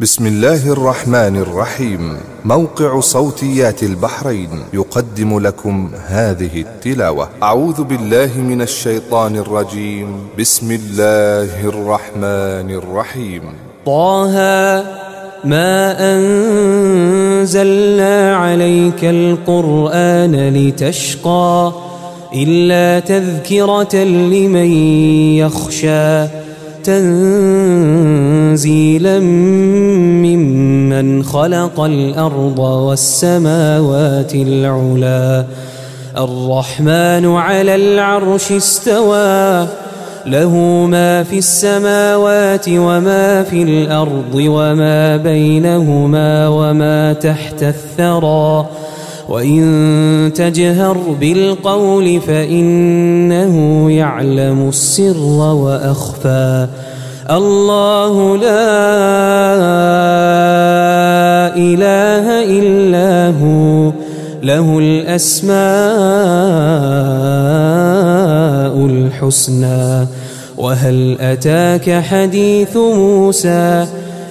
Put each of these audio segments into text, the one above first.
بسم الله الرحمن الرحيم موقع صوتيات البحرين يقدم لكم هذه التلاوة أعوذ بالله من الشيطان الرجيم بسم الله الرحمن الرحيم طه ما أنزلنا عليك القرآن لتشقى إلا تذكرة لمن يخشى تنزيلا ممن خلق الأرض والسماوات العلا. الرحمن على العرش استوى له ما في السماوات وما في الأرض وما بينهما وما تحت الثرى. وإن تجهر بالقول فإنه يعلم السر وأخفى. الله لا إله إلا هو له الأسماء الحسنى. وهل أتاك حديث موسى؟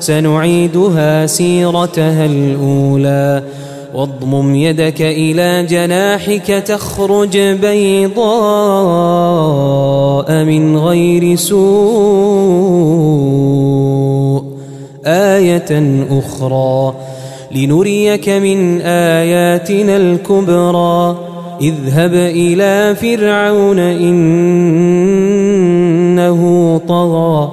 سنعيدها سيرتها الأولى. واضمم يدك إلى جناحك تخرج بيضاء من غير سوء. آية أخرى لنريك من آياتنا الكبرى. اذهب إلى فرعون إنه طغى.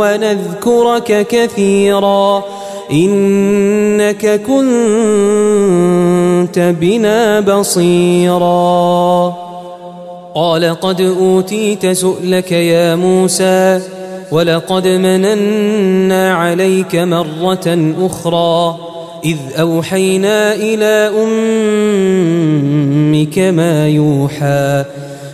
ونذكرك كثيرا إنك كنت بنا بصيرا. قال قد أوتيت سؤلك يا موسى ولقد مننا عليك مرة أخرى إذ أوحينا إلى أمك ما يوحى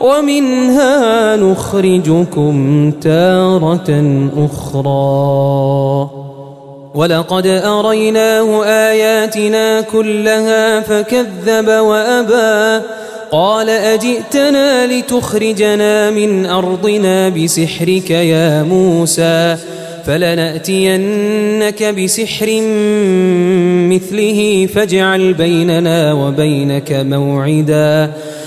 ومنها نخرجكم تارة أخرى. ولقد أريناه آياتنا كلها فكذب وأبى. قال أجئتنا لتخرجنا من أرضنا بسحرك يا موسى؟ فلنأتينك بسحر مثله فاجعل بيننا وبينك موعدا.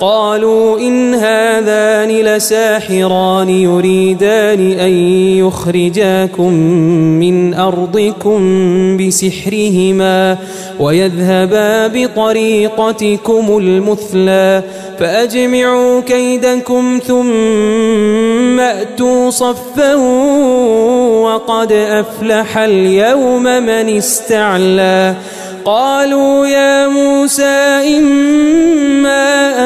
قالوا إن هذان لساحران يريدان أن يخرجاكم من أرضكم بسحرهما ويذهبا بطريقتكم المثلى فأجمعوا كيدكم ثم أتوا صفا وقد أفلح اليوم من استعلى قالوا يا موسى إما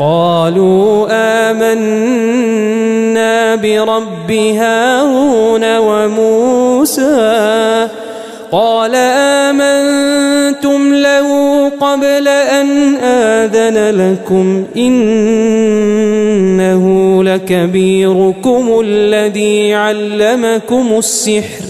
قالوا آمنا برب هارون وموسى. قال آمنتم له قبل أن آذن لكم. إنه لكبيركم الذي علمكم السحر.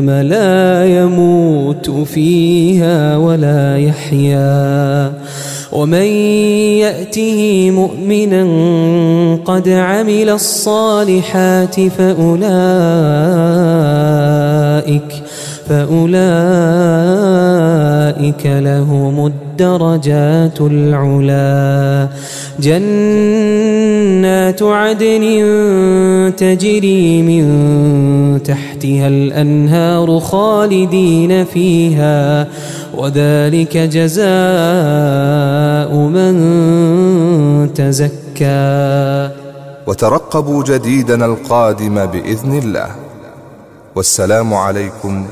لا يموت فيها ولا يحيا. ومن يأته مؤمنا قد عمل الصالحات فأولئك فأولئك لهم الدرجات العلا. جنات عدن تجري من تحتها الأنهار خالدين فيها وذلك جزاء من تزكى. وترقبوا جديدنا القادم بإذن الله. والسلام عليكم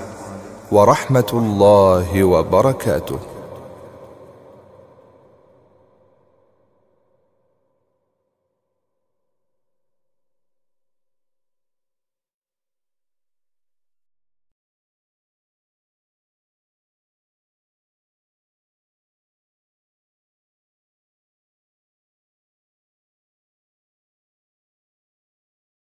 ورحمة الله وبركاته.